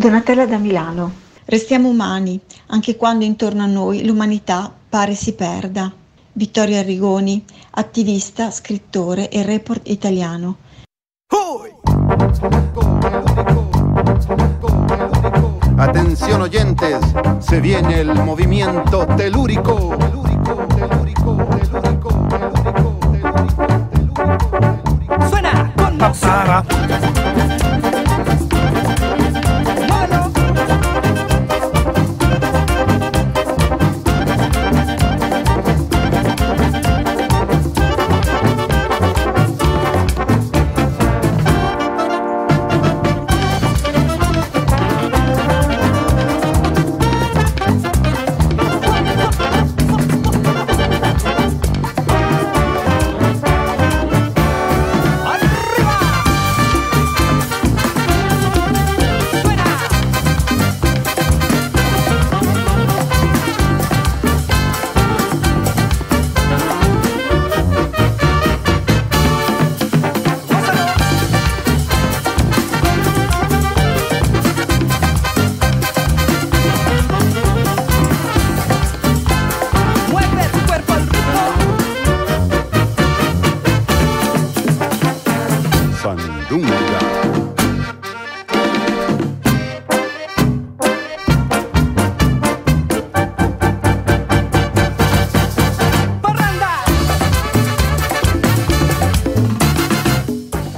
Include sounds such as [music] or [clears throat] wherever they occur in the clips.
Donatella da Milano. Restiamo umani, anche quando intorno a noi l'umanità pare si perda. Vittorio Arrigoni, attivista, scrittore e report italiano. Atención oyentes, se viene el movimiento telúrico. Suena con Papara.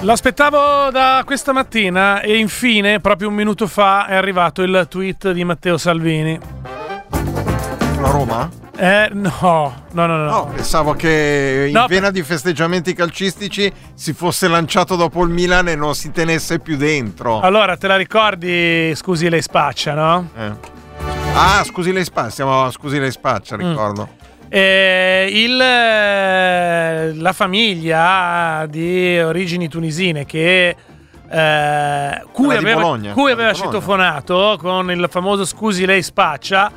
L'aspettavo da questa mattina e infine, proprio un minuto fa, è arrivato il tweet di Matteo Salvini. La Roma? Eh, no, no, no, no. No, pensavo che in No, vena di festeggiamenti calcistici si fosse lanciato dopo il Milan e non si tenesse più dentro. Allora, te la ricordi, scusi, lei spaccia, no? Eh. Ah, scusi lei spaccia, siamo scusi lei spaccia, Mm. Eh, il, eh, la famiglia di origini tunisine che eh, cui aveva, Bologna, cui aveva citofonato con il famoso scusi lei spaccia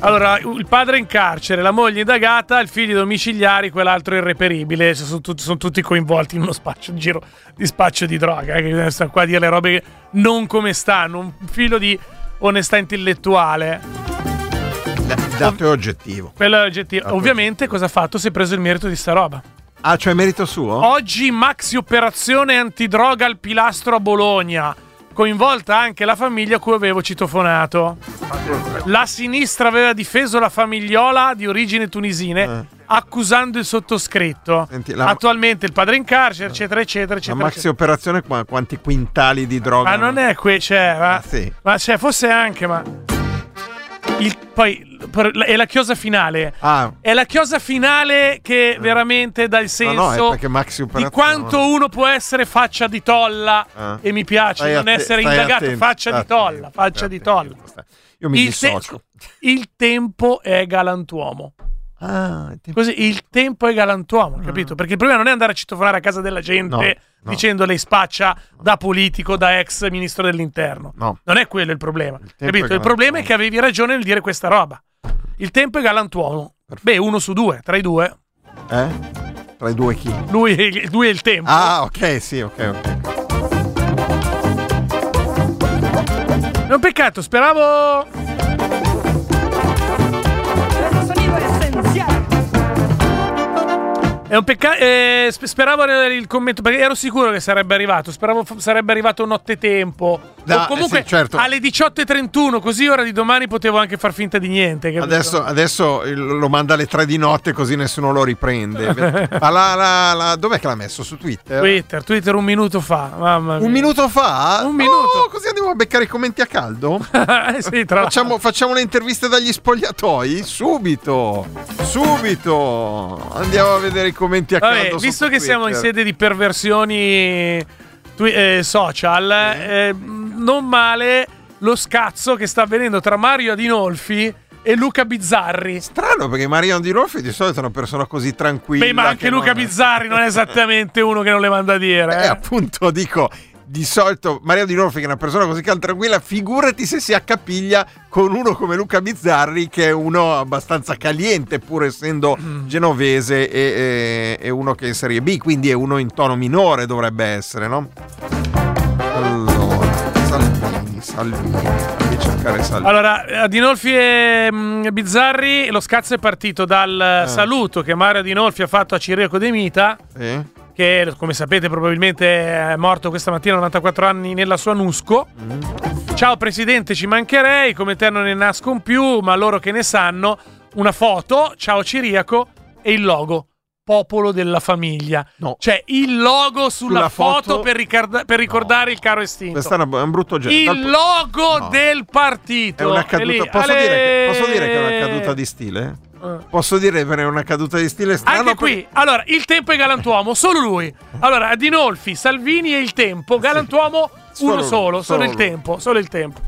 allora il padre in carcere la moglie indagata il figlio domiciliari quell'altro irreperibile sono, tutti- sono tutti coinvolti in uno spaccio un giro di spaccio di droga eh, che sta qua a dire le robe non come stanno un filo di onestà intellettuale D- dato è oggettivo. quello è oggettivo. Dato Ovviamente, cosa ha fatto? Si è preso il merito di sta roba. Ah, cioè merito suo? Oggi maxi operazione antidroga al pilastro a Bologna. Coinvolta anche la famiglia a cui avevo citofonato. La sinistra aveva difeso la famigliola di origine tunisine accusando il sottoscritto. Eh. Senti, la- Attualmente il padre in carcere, eccetera, eccetera, La eccetera. maxi eccetera. operazione qua- quanti quintali di droga? Ma non è qui, cioè, ma, Ah, sì. ma cioè, fosse anche, ma. Il- poi per- è la chiosa finale. Ah, È la chiosa finale che veramente dà il senso no, maxi di quanto uno può essere faccia di tolla. Ah. E mi piace Stai non atte- essere indagato, attento, faccia stai di tolla, attento, faccia di attento, tolla. Io mi Il, te- il tempo è galantuomo. Ah, il tempo- Così il tempo è galantuomo, capito? Perché il problema non è andare a citofonare a casa della gente No, no. dicendo lei spaccia da politico, da ex ministro dell'interno. No. Non è quello il problema. tempo capito? Il problema è che avevi ragione nel dire questa roba. Il tempo è galantuomo. Beh, uno su due, tra i due. Eh? Tra i due chi? Lui, lui è il tempo. Ah, ok, sì, ok, ok. È un peccato, speravo. È un peccato. speravo il commento perché ero sicuro che sarebbe arrivato. Speravo f- sarebbe arrivato nottetempo. Da- o comunque eh sì, certo. alle 18.31, così ora di domani potevo anche far finta di niente. Adesso, adesso lo manda alle tre di notte così nessuno lo riprende. [laughs] Ma la, la- la- dov'è che l'ha messo? Su Twitter? Twitter, Twitter un minuto fa. Mamma mia. Un minuto fa? Un minuto. Oh, così andiamo a beccare i commenti a caldo? eh [laughs] sì, tra. Facciamo, facciamo le interviste dagli spogliatoi? Subito! Subito! Andiamo a vedere i commenti a Vabbè, caldo. visto che siamo in Twitter. sede di perversioni twi- eh, social, eh, non male lo scazzo che sta avvenendo tra Mario Adinolfi e Luca Bizzarri. Strano perché Mariano Di Rolfi di solito è una persona così tranquilla. Beh, ma anche che Luca non- Bizzarri non è esattamente uno che non le manda a dire. [laughs] Eh, eh. appunto, dico, di solito Maria Di Rolfi che è una persona così calma tranquilla, figurati se si accapiglia con uno come Luca Bizzarri che è uno abbastanza caliente pur essendo Mm. genovese e, e- e uno che è in Serie B, quindi è uno in tono minore dovrebbe essere, no? Allora. Salvini. Fammi cercare Salvini. Allora, Adinolfi e mm, Bizzarri, lo scazzo è partito dal Eh. saluto che Mario Adinolfi ha fatto a Ciriaco De Mita, Sì? Che come sapete probabilmente è morto questa mattina a 94 anni nella sua Nusco. Mm. Ciao Presidente, ci mancherei, come te non ne nascon più, ma loro che ne sanno, una foto, ciao Ciriaco, e il logo. Popolo della famiglia. No. Cioè il logo sulla, Sulla foto, foto- per, ricarda- per ricordare il caro estinto. Questo è, un brutto gesto. Dal- Il logo No. del partito. È una caduta. Posso, dire che, posso dire che è una caduta di stile? Eh. Posso dire è una caduta di stile strano? Anche qui, allora, il tempo è galantuomo, solo lui. Allora, Adinolfi, Salvini e il tempo, galantuomo Solo uno solo, solo, solo il tempo, solo il tempo.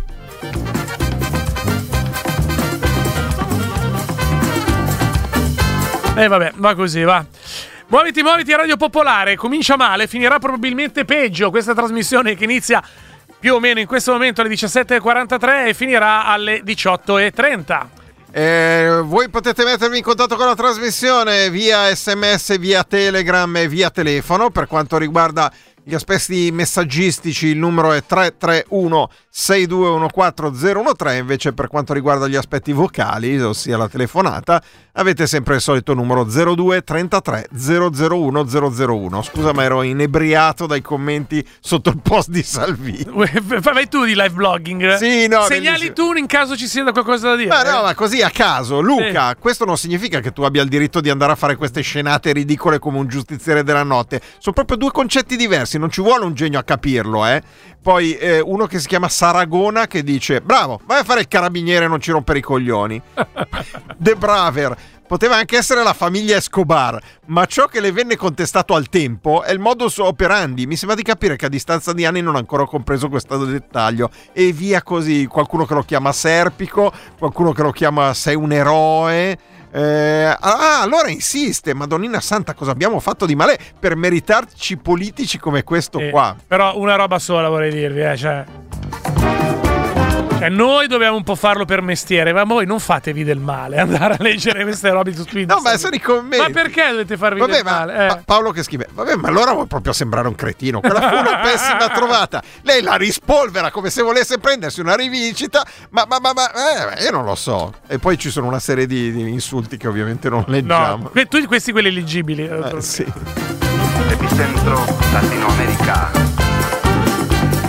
E vabbè, va così, va. Muoviti, muoviti Radio Popolare, comincia male, finirà probabilmente peggio questa trasmissione che inizia più o meno in questo momento alle 17.43 e finirà alle 18.30. Eh, voi potete mettervi in contatto con la trasmissione via sms, via telegram e via telefono. Per quanto riguarda gli aspetti messaggistici, il numero è 331 6214013. Invece, per quanto riguarda gli aspetti vocali, ossia la telefonata, avete sempre il solito numero 02 33 001 001. Scusa, ma ero inebriato dai commenti sotto il post di Salvini. Fai tu di live blogging? Sì, no, Segnali tu in caso ci sia qualcosa da dire. Ma no, ma così a caso, Luca, questo non significa che tu abbia il diritto di andare a fare queste scenate ridicole come un giustiziere della notte. Sono proprio due concetti diversi, non ci vuole un genio a capirlo, eh. Poi eh, uno che si chiama Saragona che dice: Bravo, vai a fare il carabiniere e non ci rompere i coglioni. [laughs] The Braver. Poteva anche essere la famiglia Escobar, ma ciò che le venne contestato al tempo è il modus operandi. Mi sembra di capire che a distanza di anni non ha ancora compreso questo dettaglio. E via così, qualcuno che lo chiama Serpico, qualcuno che lo chiama Sei un eroe. Eh, ah, allora insiste, Madonnina Santa, cosa abbiamo fatto di male per meritarci politici come questo Eh, qua? Però una roba sola vorrei dirvi, eh, cioè... Cioè, noi dobbiamo un po' farlo per mestiere, ma voi non fatevi del male [laughs] andare a leggere queste robe su Twitter. No, ma sono i commenti. Ma perché dovete farvi Vabbè, del ma male? Eh. Pa- Paolo che scrive: Vabbè, ma allora vuoi proprio sembrare un cretino. Quella fu una [laughs] pessima trovata. Lei la rispolvera come se volesse prendersi una rivincita. Ma, ma, ma, ma eh, io non lo so. E poi ci sono una serie di, di insulti che ovviamente non leggiamo. No, que- tu questi quelli eligibili. Eh, sì. Epicentro latinoamericano.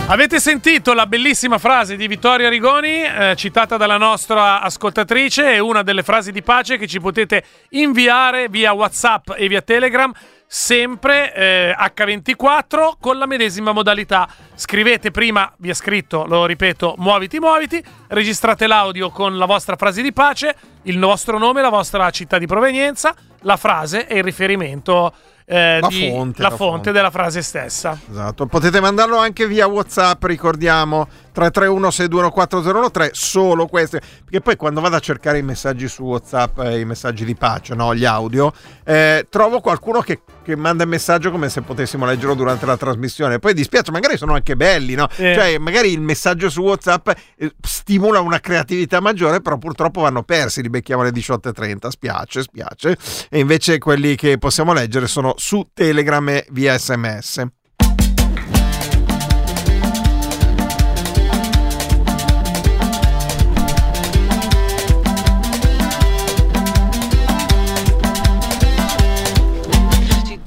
Avete sentito la bellissima frase di Vittorio Rigoni, eh, citata dalla nostra ascoltatrice, è una delle frasi di pace che ci potete inviare via WhatsApp e via Telegram, sempre eh, H24 con la medesima modalità. Scrivete prima, vi è scritto, lo ripeto, muoviti, muoviti, registrate l'audio con la vostra frase di pace, il vostro nome, la vostra città di provenienza, la frase e il riferimento eh, La di- fonte, la la fonte fonte. della frase stessa. Esatto. Potete mandarlo anche via WhatsApp, ricordiamo 331 6214013, solo queste. Perché poi quando vado a cercare i messaggi su WhatsApp, eh, i messaggi di pace, no, gli audio, eh, trovo qualcuno che, che manda il messaggio come se potessimo leggerlo durante la trasmissione. Poi dispiace, magari sono anche belli, no? Eh. Cioè, magari il messaggio su WhatsApp eh, stimola una creatività maggiore, però purtroppo vanno persi, li becchiamo alle 18.30, spiace, spiace. E invece quelli che possiamo leggere sono su Telegram e via SMS.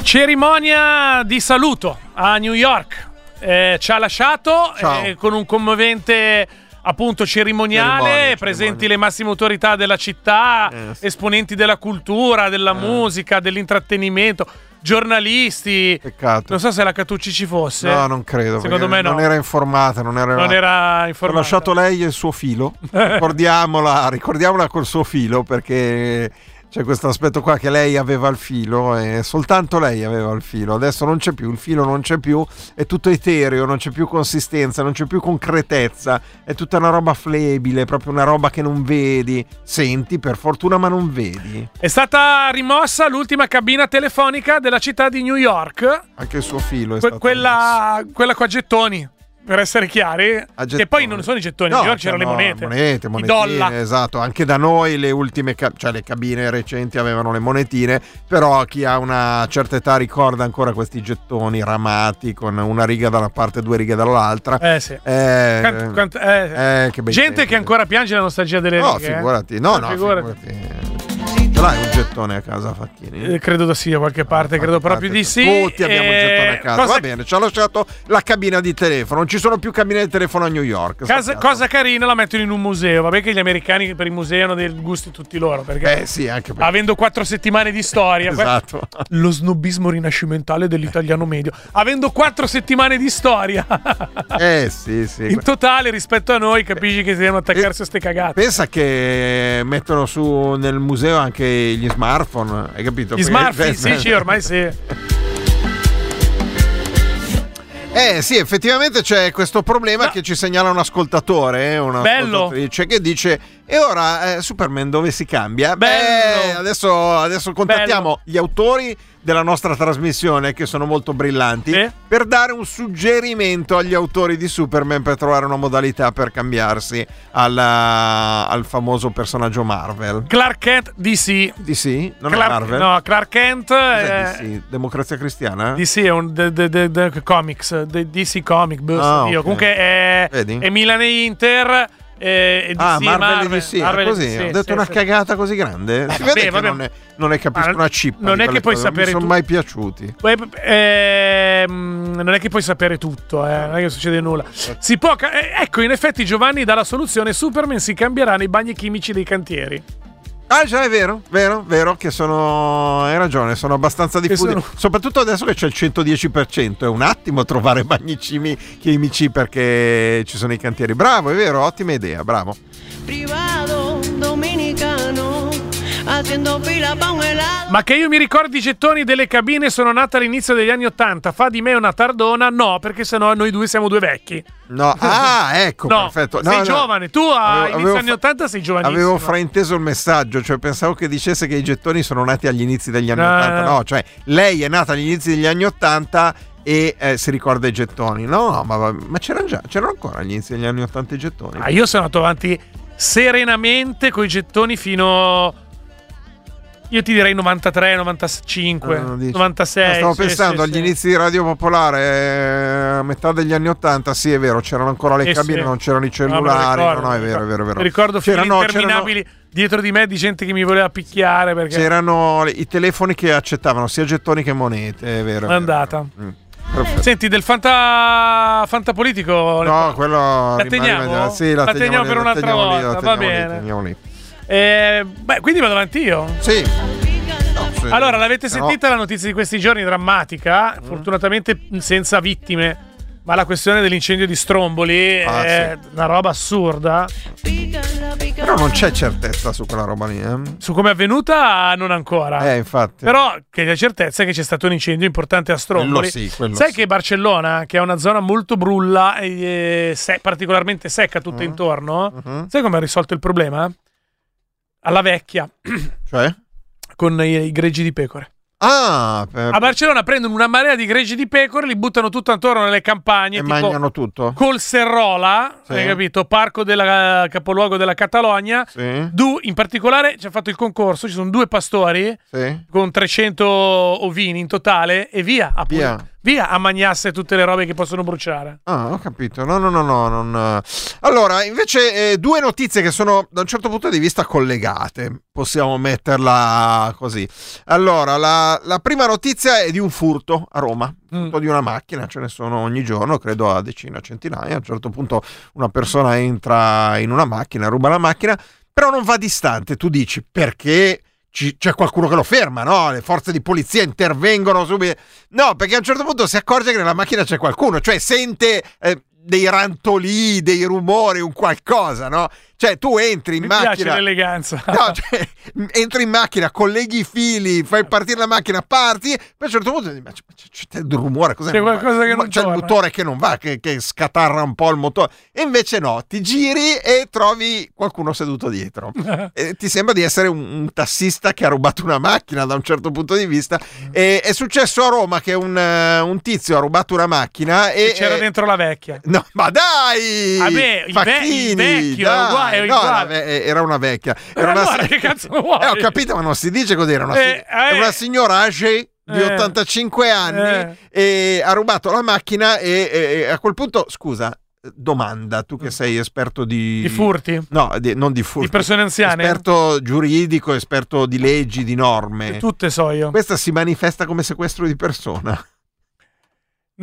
Cerimonia di saluto a New York. Eh, ci ha lasciato eh, con un commovente appunto cerimoniale, Cerimonia, presenti cerimonia. le massime autorità della città, Eh, sì. esponenti della cultura, della musica, dell'intrattenimento, giornalisti. Peccato. Non so se la Catucci ci fosse. No, non credo. Secondo me no. Non era informata, non era. Non era Ho informato. lasciato lei e il suo filo. [laughs] Ricordiamola, ricordiamola col suo filo perché c'è questo aspetto qua che lei aveva il filo e soltanto lei aveva il filo. Adesso non c'è più, il filo non c'è più, è tutto etereo, non c'è più consistenza, non c'è più concretezza, è tutta una roba flebile, proprio una roba che non vedi. Senti, per fortuna, ma non vedi. È stata rimossa l'ultima cabina telefonica della città di New York. Anche il suo filo è Que- stato quella, quella con gettoni. Per essere chiari, che poi non sono i gettoni, a New York c'erano le no, monete. monete, I monetine, esatto. Anche da noi le ultime, ca- cioè le cabine recenti avevano le monetine, però chi ha una certa età ricorda ancora questi gettoni ramati con una riga da una parte e due righe dall'altra. Eh sì. Eh, Quant- quant- eh, eh, che gente tempi. che ancora piange la nostalgia delle No, righe. eh. figurati. No, no, Figurati. figurati. Ce l'hai un gettone a casa, Facchini? Eh, credo da sì, da qualche parte, credo proprio di sì. Tutti abbiamo un Eh, gettone a casa. cosa- Va bene, ci ha lasciato la cabina di telefono. Non ci sono più cabine di telefono a New York. Casa- cosa carina la mettono in un museo. Vabbè che gli americani per i musei hanno dei gusti tutti loro. Perché Eh sì, anche perché. avendo quattro settimane di storia, Esatto. [laughs] lo snobismo rinascimentale dell'italiano medio, avendo quattro settimane di storia [laughs] Eh sì, sì. in totale rispetto a noi, capisci che devono attaccarsi a ste cagate. Pensa che mettono su nel museo anche gli smartphone, hai capito? Gli smartphone, sì, sì, ormai sì. [laughs] Eh sì, effettivamente c'è questo problema No. che ci segnala un ascoltatore, eh, una Bello. ascoltatrice, che dice e ora eh, Superman dove si cambia? Beh, Bello. adesso, adesso contattiamo gli autori della nostra trasmissione che sono molto brillanti Sì. per dare un suggerimento agli autori di Superman per trovare una modalità per cambiarsi alla- al famoso personaggio Marvel. Clark Kent DC. DC? Non è Clark, Marvel? no, Clark Kent è, DC? Democrazia Cristiana? DC è un de- de- de- comics, DC Comic, Ah, io. ok. Comunque è, Vedi? è Milan e Inter e, e DC Ah, e Marvel, e DC, ah, Marvel così, DC, ho detto sì, una sì. cagata così grande. si vabbè, vede vabbè. non, è, non ne capisco Ah, una cippa. non è che puoi cose, sapere Mi sono tu- mai piaciuti. Poi, ehm, non è che puoi sapere tutto, eh, non è che succede nulla. Si può ca- eh, ecco, in effetti Giovanni dà la soluzione: Superman si cambierà nei bagni chimici dei cantieri. Ah, già, è vero, vero, vero che sono. Hai ragione, sono abbastanza diffusi. sono- Soprattutto adesso che c'è il 110%. È un attimo trovare bagni cimi- chimici perché ci sono i cantieri. Bravo, è vero, ottima idea, bravo. privado dominicano haciendo fila pa' un helado. Ma che io mi ricordi i gettoni delle cabine sono nata all'inizio degli anni Ottanta. Fa di me una tardona? No, perché sennò noi due siamo due vecchi. No, ah, ecco, No, perfetto. sei No, no. giovane. Tu a Avevo- inizio anni fa- 80 sei giovanissimo. Avevo frainteso il messaggio, cioè pensavo che dicesse che i gettoni sono nati agli inizi degli anni No, 80. no. No, cioè lei è nata agli inizi degli anni 80 e eh, si ricorda i gettoni. No, no, ma, ma c'erano già, c'erano ancora agli inizi degli anni 80 i gettoni. Ah, io sono andato avanti serenamente con i gettoni fino. Io ti direi 93, 95, Ah, non dici. 96. No, stavo sì, pensando sì, agli sì. inizi di Radio Popolare, eh, a metà degli anni 80, sì è vero, c'erano ancora le Eh, cabine, non c'erano i cellulari, no, ricordo, no, è vero, è vero, è vero. Ricordo C'erano- interminabili dietro di me di gente che mi voleva picchiare perché C'erano i telefoni che accettavano sia gettoni che monete, è vero. è è vero. andata. Mm, perfetto. Senti, del fanta, fantapolitico. No, quello La rimane- teniamo? Sì, la, La teniamo per lì, la un'altra teniamo lì, la volta, va teniamo lì, bene. Eh, beh, quindi vado avanti io. Sì. No, sì. Allora, l'avete Però- sentita la notizia di questi giorni drammatica? Mm. Fortunatamente senza vittime. Ma la questione dell'incendio di Stromboli Ah, è una roba assurda. Però non c'è certezza su quella roba lì, eh? Su come è avvenuta, non ancora. Eh, infatti. Però che la certezza è che c'è stato un incendio importante a Stromboli. Quello sì, quello Sai sì. che Barcellona, che è una zona molto brulla e eh, se- particolarmente secca tutta Mm. intorno, Mhm. sai come ha risolto il problema? Alla vecchia, Cioè? con i, i greggi di pecore. Ah, per- A Barcellona prendono una marea di greggi di pecore, li buttano tutto attorno nelle campagne, e tipo mangiano tutto? col Serrola, Sì. hai capito? Parco della capoluogo della Catalogna. Sì, Du- in particolare ci ha fatto il concorso, ci sono due pastori sì. con 300 ovini in totale e via a, Via. Via a mangiasse tutte le robe che possono bruciare. Ah, ho capito. No, no, no, no. non- eh. Allora, invece, eh, due notizie che sono da un certo punto di vista collegate. Possiamo metterla così. Allora, la, la prima notizia è di un furto a Roma. Mm. Furto di una macchina, ce ne sono ogni giorno, credo a decina, centinaia. A un certo punto una persona entra in una macchina, ruba la macchina, però non va distante. Tu dici perché ci- c'è qualcuno che lo ferma, no? Le forze di polizia intervengono subito. No, perché a un certo punto si accorge che nella macchina c'è qualcuno, cioè sente eh, dei rantolì, dei rumori, un qualcosa, no? Cioè, tu entri in Mi piace macchina. l'eleganza. [laughs] No, cioè, entri in macchina, colleghi i fili, fai partire la macchina, parti, poi a un certo punto dici, ma c'è, c'è- c'è del rumore, cos'è? C'è qualcosa che non C'è il torna. motore che non va, che, che scatarra un po' il motore. E invece no, ti giri e trovi qualcuno seduto dietro. [laughs] E ti sembra di essere un, un tassista che ha rubato una macchina da un certo punto di vista. E, è successo a Roma che un, un tizio ha rubato una macchina e... E c'era eh, dentro la vecchia. No, ma dai! Vabbè, il ve- il vecchio, dai. è uguale, No, uguale. era ve- era una vecchia. Era una allora, si- che cazzo vuoi? Eh, ho capito, ma non si dice così. Era una, Eh, era eh. una signora âgée di Eh. 85 anni Eh. e ha rubato la macchina e, e- e a quel punto, scusa, domanda, tu che sei esperto di... I furti. No, di- non di furti. Di persone anziane. Esperto giuridico, esperto di leggi, di norme. Tutte so io. Questa si manifesta come sequestro di persona.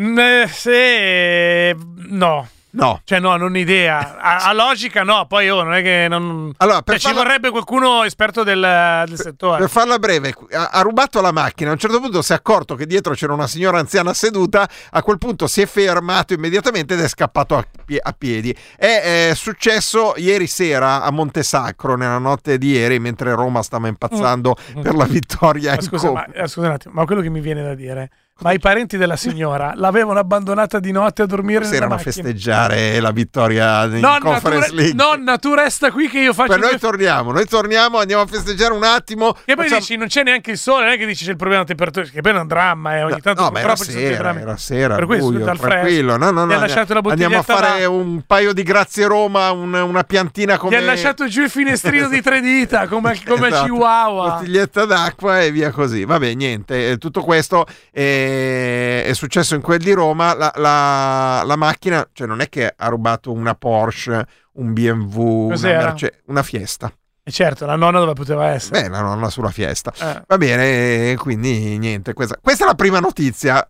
Mm, eh, se... No. No. Cioè no, non idea. A, a logica no, poi oh, non è che non... Allora, Cioè, ci farla- vorrebbe qualcuno esperto del, del settore. Per farla breve, ha, ha rubato la macchina. A un certo punto si è accorto che dietro c'era una signora anziana seduta. A quel punto si è fermato immediatamente ed è scappato a, pie- a piedi. È, eh, successo ieri sera a Montesacro, nella notte di ieri, mentre Roma stava impazzando Mm. per la vittoria Ma scusa, ma, eh, scusa un attimo, ma quello che mi viene da dire, ma i parenti della signora l'avevano abbandonata di notte a dormire Si erano a festeggiare la vittoria in Nonna, tu, Conference re- League. nonna, tu resta qui che io faccio... Poi noi due- torniamo, noi torniamo, andiamo a festeggiare un attimo. Che poi facciamo- dici non c'è neanche il sole, non è che dici c'è il problema della temperatura, che poi è un dramma, eh, ogni tanto no, ma era sera, era sera, Per questo buio, tutto al tranquillo. No, no, Gli no, la andiamo a fare là. un paio di grazie Roma, un- una piantina Gli come... ha lasciato giù il finestrino di [laughs] tre dita, come, come Esatto. Chihuahua. bottiglietta d'acqua e via così. Vabbè, niente, eh, tutto questo è, è successo in quel di Roma. La, la- la macchina, cioè non è che ha rubato una Porsche, un BMW, una? Merce- una Fiesta. E certo, la nonna dove poteva essere. Beh, la nonna sulla Fiesta. Eh. Va bene, eh, quindi niente, questa, questa è la prima notizia.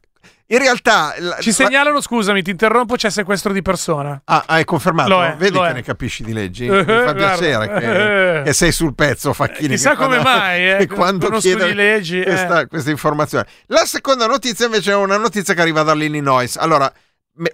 In realtà... la- Ci segnalano, scusami, ti interrompo, c'è sequestro di persona. Ah, hai confermato? Lo è, Vedi lo che è. ne capisci di leggi? Eh, [laughs] Mi fa piacere che, Eh. [laughs] che sei sul pezzo, Facchini. Chissà che quando- come mai, [laughs] eh, che quando di leggi, eh. Questa, questa informazione. La seconda notizia invece è una notizia che arriva dall'Illinois. Allora,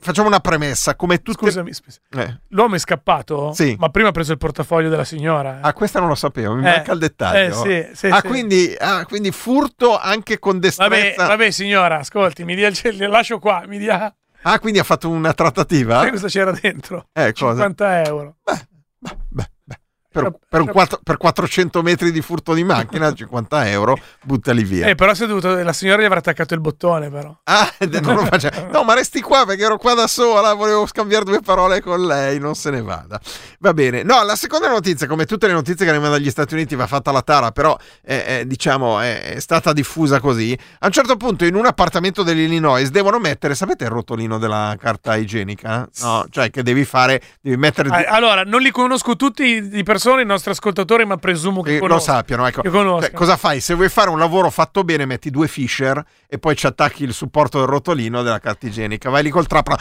facciamo una premessa. Come tutte... Scusami, scusa. Eh. l'uomo è scappato? Sì. Ma prima ha preso il portafoglio della signora. Ah, questa non lo sapevo, mi Eh, manca il dettaglio. eh, sì, sì, ah. Quindi, ah, quindi furto anche con Vabbè, destrezza. vabbè, signora, ascolti, mi dia il cell- lascio qua, mi dia... Ah, quindi ha fatto una trattativa? Sai cosa c'era dentro? Eh, cosa? 50 euro. Beh, beh, beh. Per, per quattro- per 400 metri di furto di macchina, [laughs] 50 euro, buttali via. Eh, però è dovuto, la signora gli avrà attaccato il bottone, però. Ah, faccia- No, ma resti qua perché ero qua da sola, volevo scambiare due parole con lei, non se ne vada. Va bene. No, la seconda notizia, come tutte le notizie che arrivano dagli Stati Uniti, va fatta la tara, però eh, eh, diciamo è, è stata diffusa così. A un certo punto in un appartamento dell'Illinois devono mettere, sapete il rotolino della carta igienica? No, cioè che devi fare, devi mettere... Allora, non li conosco tutti di persone, i nostri ascoltatori, ma presumo che che lo conoscano. sappiano, ecco. Cioè, cosa fai? Se vuoi fare un lavoro fatto bene, metti due Fisher e poi ci attacchi il supporto del rotolino della carta igienica. Vai lì col trapano.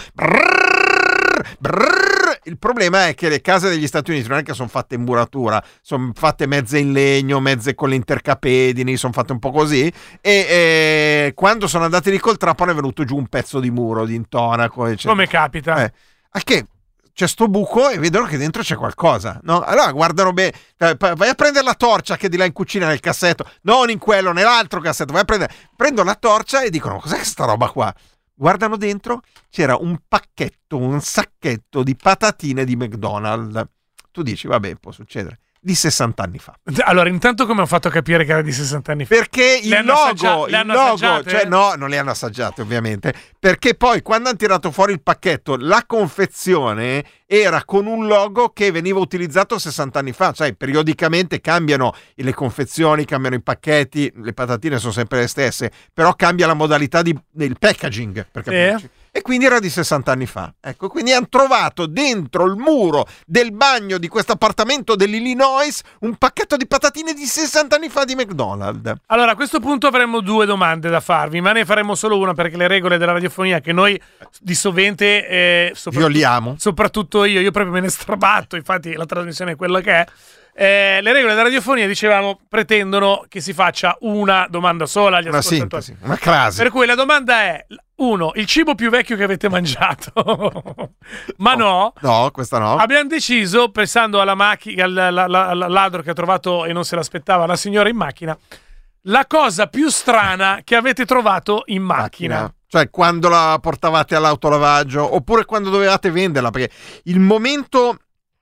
Il problema è che le case degli Stati Uniti non è che sono fatte in muratura, sono fatte mezze in legno, mezze con le intercapedini, sono fatte un po' così. E eh, quando sono andati lì col trapano è venuto giù un pezzo di muro, di intonaco, eccetera. Come capita? Eh, a che c'è sto buco e vedono che dentro c'è qualcosa, no? Allora guardano bene, pa- vai a prendere la torcia che è di là in cucina nel cassetto, non in quello, nell'altro cassetto, vai a prendere, prendono la torcia e dicono cos'è questa roba qua? Guardano dentro, c'era un pacchetto, un sacchetto di patatine di McDonald's. Tu dici, vabbè, può succedere. Di 60 anni fa. Allora, intanto come ho fatto a capire che era di 60 anni fa? Perché il Le logo, il logo, cioè no, non le hanno assaggiate ovviamente, perché poi quando hanno tirato fuori il pacchetto, la confezione era con un logo che veniva utilizzato 60 anni fa, cioè periodicamente cambiano le confezioni, cambiano i pacchetti, le patatine sono sempre le stesse, però cambia la modalità di- del packaging, per capirci. E quindi era di 60 anni fa. Ecco, quindi hanno trovato dentro il muro del bagno di questo appartamento dell'Illinois un pacchetto di patatine di 60 anni fa di McDonald's. Allora, a questo punto avremmo due domande da farvi, ma ne faremo solo una perché le regole della radiofonia che noi di sovente eh, soprattutto, Violiamo. soprattutto io, io proprio me ne strabatto, infatti la trasmissione è quella che è. Eh, le regole della radiofonia, dicevamo, pretendono che si faccia una domanda sola agli Una ascoltatori. sintesi, una crasi. Per cui la domanda è: uno, il cibo più vecchio che avete mangiato? [laughs] Ma no. No, questa no. Abbiamo deciso, pensando alla macchina, al, al- al- al ladro che ha trovato e non se l'aspettava la signora in macchina, la cosa più strana che avete trovato in macchina. Cioè, quando la portavate all'autolavaggio, oppure quando dovevate venderla, perché il momento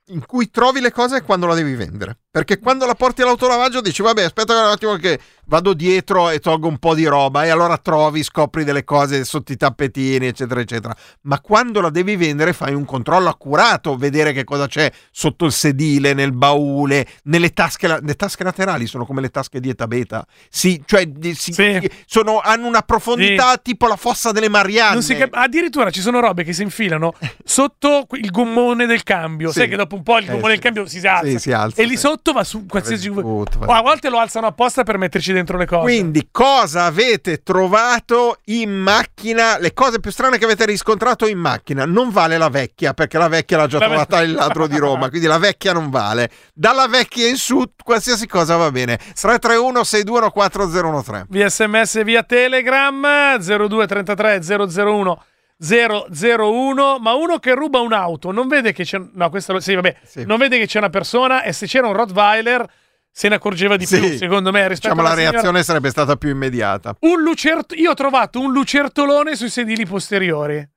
in cui trovi le cose quando la devi vendere. Perché quando la porti all'autolavaggio dici, vabbè, aspetta un attimo che vado dietro e tolgo un po' di roba e allora trovi, scopri delle cose sotto i tappetini, eccetera, eccetera. Ma quando la devi vendere fai un controllo accurato, vedere che cosa c'è sotto il sedile, nel baule, nelle tasche. Le tasche laterali sono come le tasche dieta beta. Sì, cioè si, sì. Sono, hanno una profondità sì. tipo la fossa delle Marianne. Cap- addirittura ci sono robe che si infilano [laughs] sotto il gommone del cambio. Sì. Sai che dopo un po' il eh, gommone del cambio si alza. si alza. E lì sotto 8 va su qualsiasi. O a volte lo alzano apposta per metterci dentro le cose. Quindi, cosa avete trovato in macchina? Le cose più strane che avete riscontrato in macchina. Non vale la vecchia, perché la vecchia l'ha già trovata il ladro di Roma. Quindi la vecchia non vale. Dalla vecchia in su, qualsiasi cosa va bene. 331 621 4013 Via sms via Telegram 0233 001 001 ma uno che ruba un'auto non vede che c'è no questo sì vabbè Sì. non vede che c'è una persona e se c'era un Rottweiler se ne accorgeva di Sì. più secondo me rispetto Diciamo la alla signora. reazione sarebbe stata più immediata. un lucert- io ho trovato un lucertolone sui sedili posteriori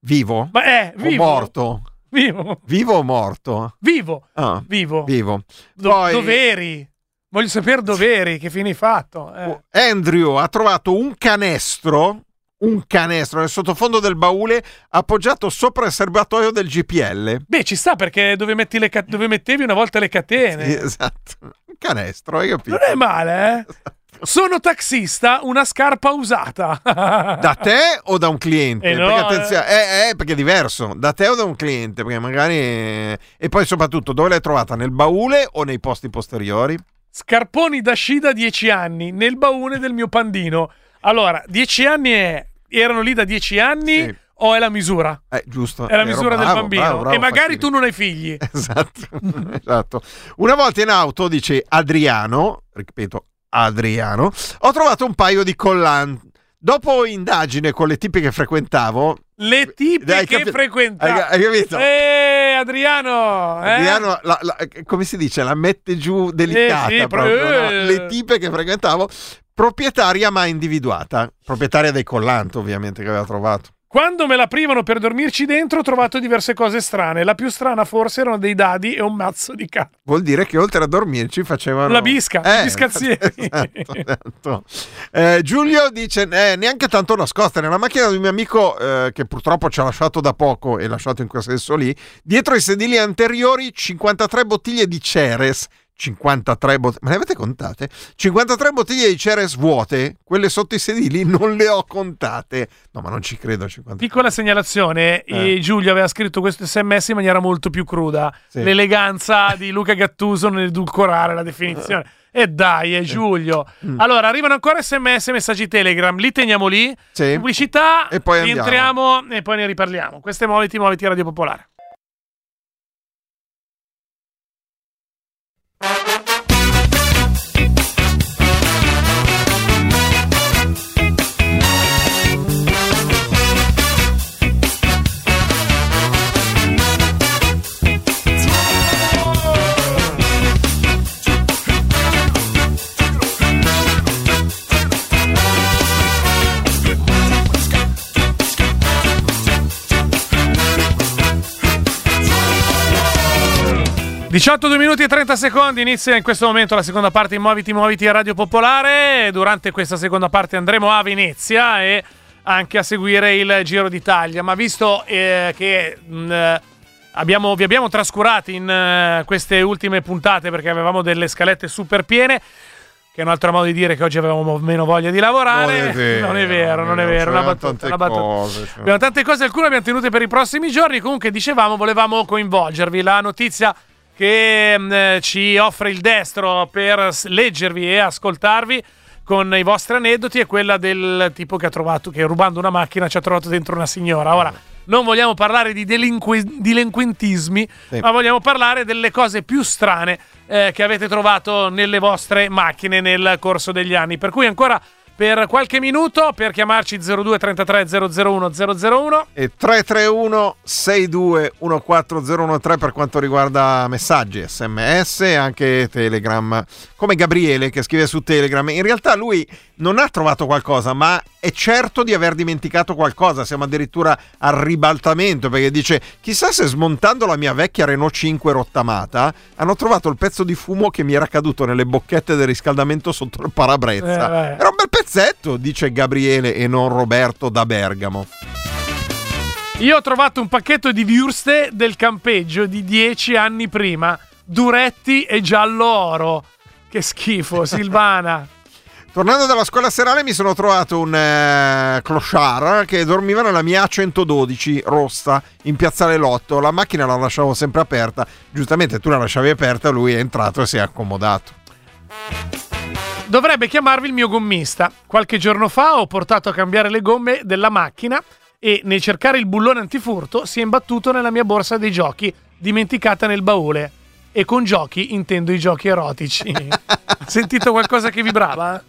Vivo? ma è o vivo morto? vivo Vivo o morto? vivo Ah, vivo vivo. Do- Poi- dove eri voglio sapere dove eri che fine hai fatto eh. Andrew ha trovato un canestro, un canestro nel sottofondo del baule appoggiato sopra il serbatoio del GPL. beh ci sta perché dove, metti le ca- dove mettevi una volta le catene Sì, esatto. Un canestro, hai capito? Non è male, eh? Sono taxista, una scarpa usata. Da te o da un cliente? Eh no, perché, attenzione, eh, eh, perché è diverso. Da te o da un cliente? Perché magari. E poi soprattutto dove l'hai trovata? Nel baule o nei posti posteriori? Scarponi da sci da 10 anni nel baule del mio pandino. Allora, 10 anni è... erano lì da 10 anni Sì. o è la misura? Eh, giusto. È la Ero misura del bravo, bambino. bravo, bravo, e magari tu non hai figli. [laughs] Esatto, esatto. Una volta in auto, dice Adriano, ripeto, Adriano, ho trovato un paio di collan. Dopo indagine con le tipe che frequentavo, Le tipe Hai che capi- frequenta. hai, capito? Eh, Adriano! eh? Adriano, la- la- come si dice, la mette giù delicata Eh, sì, proprio, pro- no? eh. Le tipe che frequentavo, proprietaria mai individuata, proprietaria dei collant ovviamente che aveva trovato. Quando me la privano per dormirci dentro ho trovato diverse cose strane. La più strana forse erano dei dadi e un mazzo di carta. Vuol dire che oltre a dormirci facevano La bisca, i biscazzieri. [laughs] Esatto, esatto. Eh, Giulio dice: eh, Neanche tanto nascosta. Nella macchina di un mio amico, eh, che purtroppo ci ha lasciato da poco e lasciato in quel senso lì, dietro i sedili anteriori 53 bottiglie di Ceres. 53 bottiglie, ma le avete contate? 53 bottiglie di Ceres vuote, quelle sotto i sedili non le ho contate. No, ma non ci credo. 53. Piccola segnalazione, Eh. eh, Giulio aveva scritto questo sms in maniera molto più cruda. Sì. L'eleganza di Luca Gattuso nell'edulcorare la definizione. E dai, è Giulio. Mm. Allora, arrivano ancora sms, messaggi Telegram, li teniamo lì. Sì. Pubblicità, E poi rientriamo e poi ne riparliamo. Queste muoviti, muoviti Radio Popolare. 18 2 minuti e 30 secondi, inizia in questo momento la seconda parte di Muoviti Muoviti a Radio Popolare. Durante questa seconda parte andremo a Venezia e anche a seguire il Giro d'Italia. Ma visto eh, che mh, eh, abbiamo- vi abbiamo trascurati in eh, queste ultime puntate perché avevamo delle scalette super piene, che è un altro modo di dire che oggi avevamo meno voglia di lavorare. Non è vero, [laughs] non è vero, non è vero, una battuta, una battuta. cose, cioè. Abbiamo tante cose, alcune abbiamo tenute per i prossimi giorni. Comunque, dicevamo, volevamo coinvolgervi. La notizia che eh, ci offre il destro per leggervi e ascoltarvi con i vostri aneddoti è quella del tipo che ha trovato, che rubando una macchina ci ha trovato dentro una signora. Ora, non vogliamo parlare di delinque- delinquentismi, Sì. ma vogliamo parlare delle cose più strane eh, che avete trovato nelle vostre macchine nel corso degli anni. Per cui ancora per qualche minuto per chiamarci 02 33 001 001 E 331 62 14013 per quanto riguarda messaggi, sms e anche Telegram. Come Gabriele che scrive su Telegram. In realtà lui non ha trovato qualcosa, ma è certo di aver dimenticato qualcosa. Siamo addirittura al ribaltamento perché dice: Chissà se smontando la mia vecchia Renault 5 rottamata hanno trovato il pezzo di fumo che mi era caduto nelle bocchette del riscaldamento sotto il parabrezza. Eh, era un bel pezzetto, dice Gabriele e non Roberto da Bergamo. Io ho trovato un pacchetto di Würste del campeggio di dieci anni prima, duretti e giallo oro. Che schifo, [laughs] Silvana. Tornando dalla scuola serale mi sono trovato un eh, clochard che dormiva nella mia A112 rossa in piazzale Lotto. La macchina la lasciavo sempre aperta. Giustamente tu la lasciavi aperta, lui è entrato e si è accomodato. Dovrebbe chiamarvi il mio gommista. Qualche giorno fa ho portato a cambiare le gomme della macchina e nel cercare il bullone antifurto si è imbattuto nella mia borsa dei giochi, dimenticata nel baule. E con giochi intendo i giochi erotici. [laughs] Sentito qualcosa che vibrava?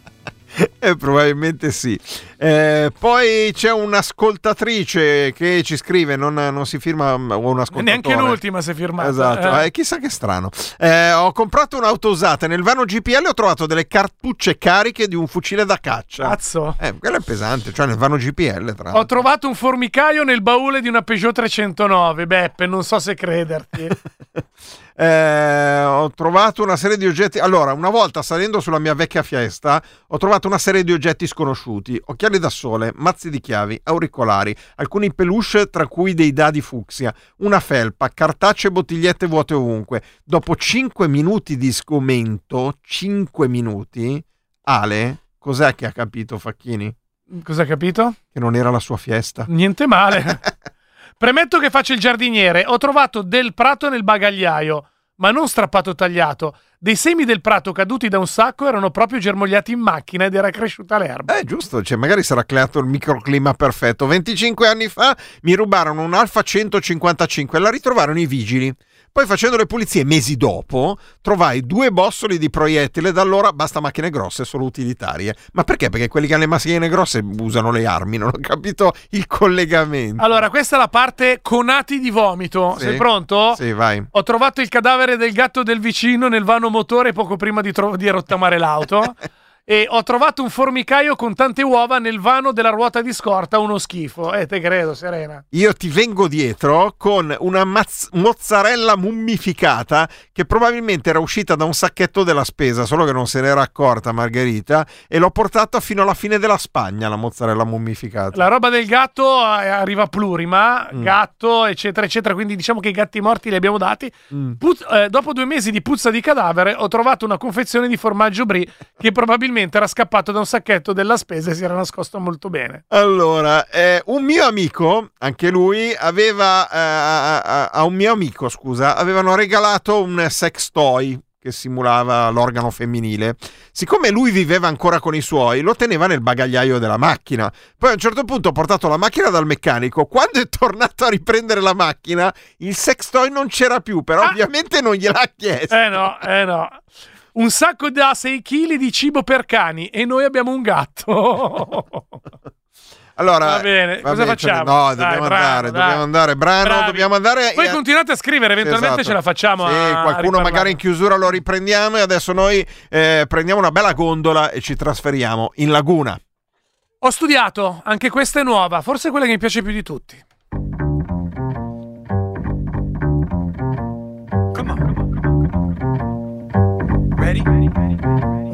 Eh, probabilmente sì. Eh, poi c'è un'ascoltatrice che ci scrive, non, non si firma o un ascoltatore. Neanche l'ultima si è firmata. Esatto, Eh. eh, chissà che strano. Eh, ho comprato un'auto usata nel vano GPL ho trovato delle cartucce cariche di un fucile da caccia. Cazzo. Eh, quello è pesante, cioè nel vano GPL tra Ho trovato un formicaio nel baule di una Peugeot 309. Beppe, non so se crederti. [laughs] Eh, ho trovato una serie di oggetti. Allora, una volta salendo sulla mia vecchia fiesta, ho trovato una serie di oggetti sconosciuti: occhiali da sole, mazzi di chiavi, auricolari, alcuni peluche, tra cui dei dadi fucsia, una felpa, cartacce e bottigliette vuote ovunque. Dopo 5 minuti di sgomento, 5 minuti, Ale, cos'è che ha capito Facchini? Cosa hai capito? Che non era la sua fiesta. Niente male. [laughs] Premetto che faccio il giardiniere. Ho trovato del prato nel bagagliaio, ma non strappato tagliato. Dei semi del prato caduti da un sacco erano proprio germogliati in macchina ed era cresciuta l'erba. Eh, giusto, cioè magari sarà creato il microclima perfetto. 25 anni fa mi rubarono un Alfa 155 e la ritrovarono i vigili. Poi facendo le pulizie mesi dopo trovai due bossoli di proiettile, da allora basta macchine grosse, solo utilitarie. Ma perché? Perché quelli che hanno le macchine grosse usano le armi, non ho capito il collegamento. Allora, questa è la parte conati di vomito. Sì. Sei pronto? Sì, vai. Ho trovato il cadavere del gatto del vicino nel vano motore poco prima di, tro- di rottamare l'auto. [laughs] e ho trovato un formicaio con tante uova nel vano della ruota di scorta, uno schifo. Eh, te credo, Serena. Io ti vengo dietro con una mazz- mozzarella mummificata che probabilmente era uscita da un sacchetto della spesa, solo che non se n'era accorta Margherita e l'ho portata fino alla fine della Spagna la mozzarella mummificata. La roba del gatto eh, arriva plurima, Mm. gatto, eccetera, eccetera. Quindi diciamo che i gatti morti li abbiamo dati. Mm. Puz- eh, dopo due mesi di puzza di cadavere, ho trovato una confezione di formaggio brie che probabilmente era scappato da un sacchetto della spesa e si era nascosto molto bene. Allora, eh, un mio amico, anche lui, aveva eh, a, a- a un mio amico, scusa, avevano regalato un sex toy che simulava l'organo femminile. Siccome lui viveva ancora con i suoi, lo teneva nel bagagliaio della macchina. Poi a un certo punto ho portato la macchina dal meccanico. Quando è tornato a riprendere la macchina, il sex toy non c'era più, però Ah! ovviamente non gliel'ha chiesto. Eh no, eh no. Un sacco da 6 kg di cibo per cani e noi abbiamo un gatto. [laughs] Allora, Va bene, cosa facciamo? No, Dai, dobbiamo brano, andare, dai. dobbiamo andare, brano, Bravi. dobbiamo andare. Poi continuate a scrivere, eventualmente Esatto. ce la facciamo. Sì, qualcuno magari in chiusura lo riprendiamo e adesso noi eh, prendiamo una bella gondola e ci trasferiamo in laguna. Ho studiato, anche questa è nuova, forse quella che mi piace più di tutti. Ready?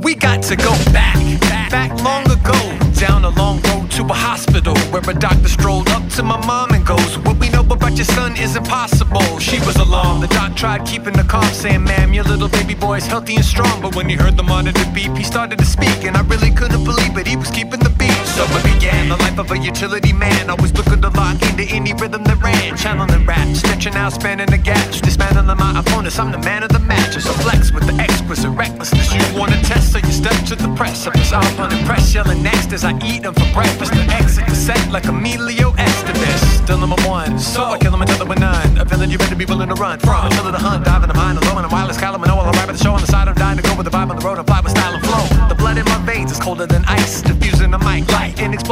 We got to go back, back long ago, down a long road to a hospital where a doctor strolled up to my mom and goes, What we know about your son is impossible. She was alarmed. The doc tried keeping the calm, saying, Ma'am, your little baby boy's healthy and strong. But when he heard the monitor beep, he started to speak, and I really couldn't believe it. He was keeping the. So it began the life of a utility man. Always looking to lock into any rhythm that ran. Channeling rap, stretching out, spanning the gaps. Dismantling my opponents, I'm the man of the match. It's a flex with the exquisite recklessness. You wanna test, so you step to the press. I press up unimpressed, yelling next as I eat them for breakfast. The exit the set like Emilio Estevez. Still number one, so I kill him until were none. A villain you better be willing to run from. Of the hunt, diving the mind, alone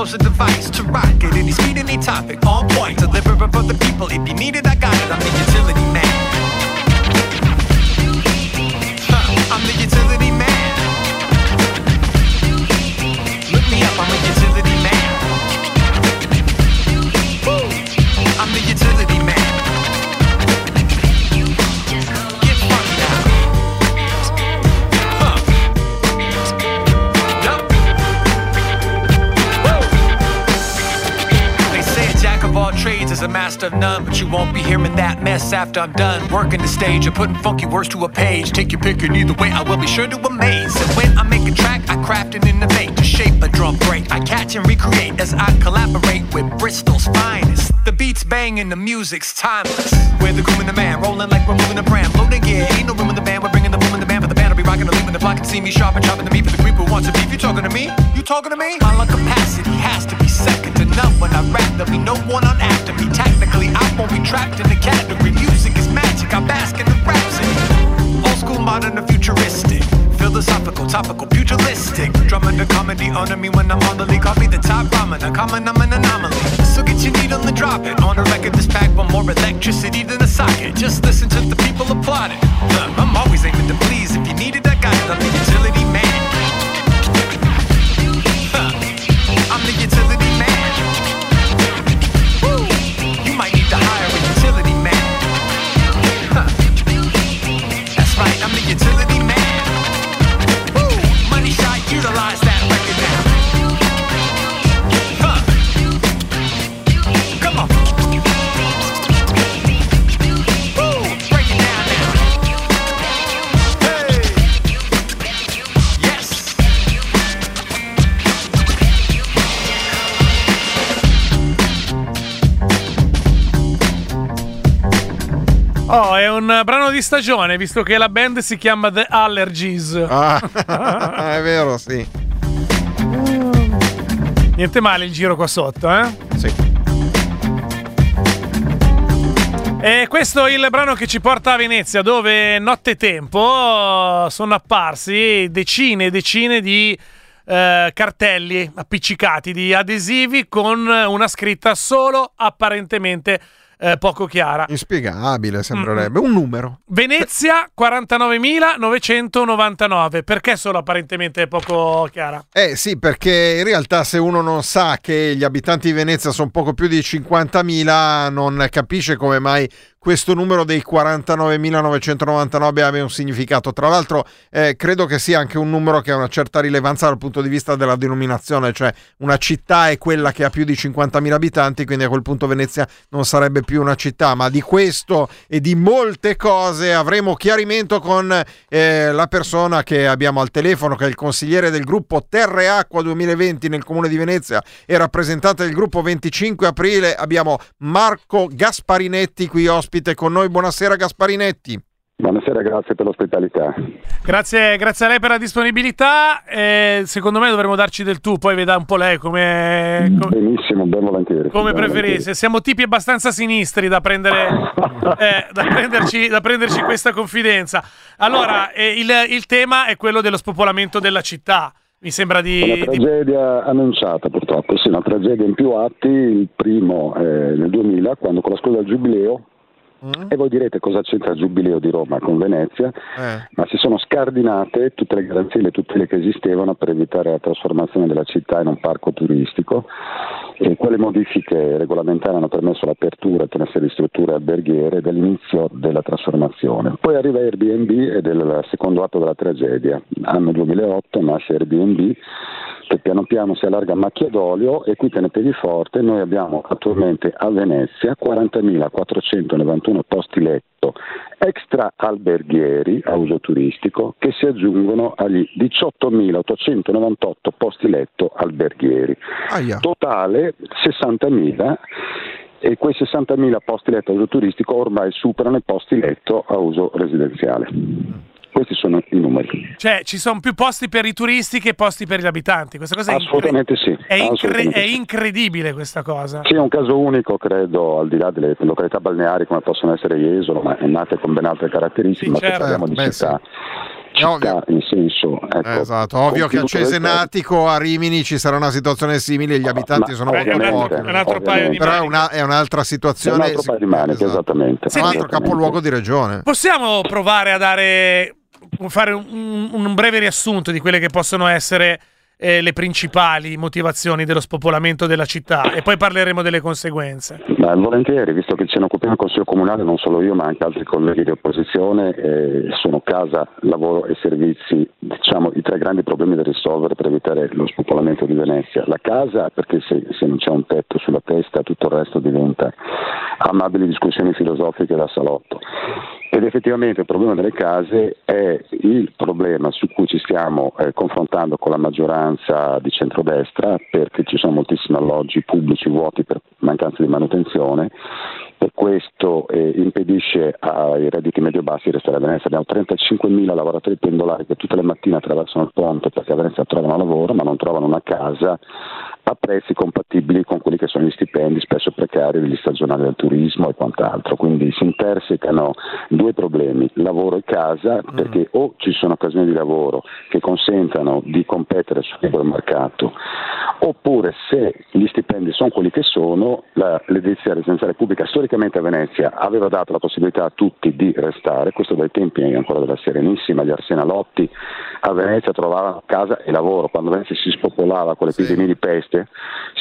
explosive device to rock it. Any speed, any topic, on point. Deliver it for the people. If you need it, I got it. I'm the utility is a master of none, but you won't be hearing that mess after I'm done working the stage or putting funky words to a page. Take your pick, and either way, I will be sure to amaze. And when I make a track, I craft and innovate to shape a drum break. I catch and recreate as I collaborate with Bristol's finest. The beats bang and the music's timeless. We're the groom and the man, rolling like we're moving the brand. Loading gear, ain't no room in the band. We're bringing the boom in the band for the band. I'll be rocking the leaving the block and see me sharp and chopping the meat for the creep who wants to beef. You talking to me? You talking to me? My lung capacity has to be second to none when I rap. There'll be no one on after me. Tactically, I won't be trapped in the category. Music is magic. I bask in the rhapsody. Old school, modern, and futuristic. Philosophical, topical, pugilistic. Drumming the comedy under me when I'm on the league. Call me the top ramen. I'm common, I'm an anomaly. So get your needle and drop it. On a record, this pack with more electricity than a socket. Just listen to the people applauding. I'm always aiming to please. Un brano di stagione, visto che la band si chiama The Allergies. Ah, [laughs] è vero, sì. Niente male il giro qua sotto, eh? Sì. E questo è il brano che ci porta a Venezia, dove nottetempo sono apparsi decine e decine di eh, cartelli appiccicati, di adesivi con una scritta solo apparentemente eh, poco chiara. Inspiegabile, sembrerebbe. Un numero. Venezia 49.999. Perché solo apparentemente poco chiara? Eh sì, perché in realtà se uno non sa che gli abitanti di Venezia sono poco più di 50.000, non capisce come mai questo numero dei 49.999 abbia un significato. Tra l'altro eh, credo che sia anche un numero che ha una certa rilevanza dal punto di vista della denominazione, cioè una città è quella che ha più di 50.000 abitanti, quindi a quel punto Venezia non sarebbe più una città, ma di questo e di molte cose avremo chiarimento con eh, la persona che abbiamo al telefono, che è il consigliere del gruppo Terre e Acqua 2020 nel comune di Venezia e rappresentante del gruppo 25 aprile. Abbiamo Marco Gasparinetti qui ospite con noi. Buonasera Gasparinetti. Buonasera, grazie per l'ospitalità. Grazie, grazie a lei per la disponibilità. Eh, secondo me dovremmo darci del tu, poi veda un po' lei come, come, Benissimo, ben volentieri. come ben preferisce. Siamo tipi abbastanza sinistri da, prendere, [laughs] eh, da, prenderci, da prenderci questa confidenza. Allora, eh, il, il tema è quello dello spopolamento della città. Mi sembra di, Una di- tragedia annunciata purtroppo, sì, una tragedia in più atti, il primo eh, nel 2000 quando con la scuola del Giubileo e voi direte cosa c'entra il Giubileo di Roma con Venezia, Eh. ma si sono scardinate tutte le garanzie le tutele che esistevano per evitare la trasformazione della città in un parco turistico e quelle modifiche regolamentari hanno permesso l'apertura tutta una serie di strutture alberghiere dall'inizio della trasformazione. Poi arriva Airbnb ed è il secondo atto della tragedia. Anno 2008 nasce Airbnb che piano piano si allarga a macchia d'olio e qui tenetevi forte, noi abbiamo attualmente a Venezia 40.491 241 posti letto extra alberghieri a uso turistico che si aggiungono agli 18.898 posti letto alberghieri. Aia. Totale 60.000 e quei 60.000 posti letto a uso turistico ormai superano i posti letto a uso residenziale. Questi sono i numeri. Cioè, ci sono più posti per i turisti che posti per gli abitanti. Questa cosa è, incre- Assolutamente sì. è, incre- assolutamente è sì. incredibile questa cosa. Sì, è un caso unico, credo, al di là delle località balneari come possono essere Jesolo, ma è nate con ben altre caratteristiche, Sì, ma certo. qui parliamo di Beh, città. È ovvio. Città in senso, ecco, Esatto, ovvio che a Cesenatico, a Rimini ci sarà una situazione simile gli abitanti Ma- sono è, molto pochi. è un altro paio di Però è, una- è un'altra È situazione. un altro paio di maniche, Esatto. esattamente. È un altro Esattamente. capoluogo di regione. Possiamo provare a dare fare un, un breve riassunto di quelle che possono essere eh, le principali motivazioni dello spopolamento della città e poi parleremo delle conseguenze. Ma volentieri, visto che ce ne occupiamo il Consiglio Comunale, non solo io ma anche altri colleghi di opposizione, eh, sono casa, lavoro e servizi, diciamo i tre grandi problemi da risolvere per evitare lo spopolamento di Venezia. La casa, perché se, se non c'è un tetto sulla testa tutto il resto diventa amabili discussioni filosofiche da salotto. Ed effettivamente il problema delle case è il problema su cui ci stiamo eh, confrontando con la maggioranza di centrodestra perché ci sono moltissimi alloggi pubblici vuoti per mancanza di manutenzione e questo eh, impedisce ai redditi medio-bassi di restare a Venezia. Abbiamo 35.000 lavoratori pendolari che tutte le mattine attraversano il ponte perché a Venezia trovano lavoro ma non trovano una casa a prezzi compatibili con quelli che sono gli stipendi spesso precari degli stagionali del turismo e quant'altro. Quindi si intersecano due problemi, lavoro e casa, perché o ci sono occasioni di lavoro che consentano di competere sul libero mercato, oppure se gli stipendi sono quelli che sono, la- l'edilizia residenziale pubblica storicamente a Venezia aveva dato la possibilità a tutti di restare, questo dai tempi ancora della Serenissima, gli Arsenalotti a Venezia trovavano casa e lavoro, quando Venezia si spopolava con l'epidemia di peste,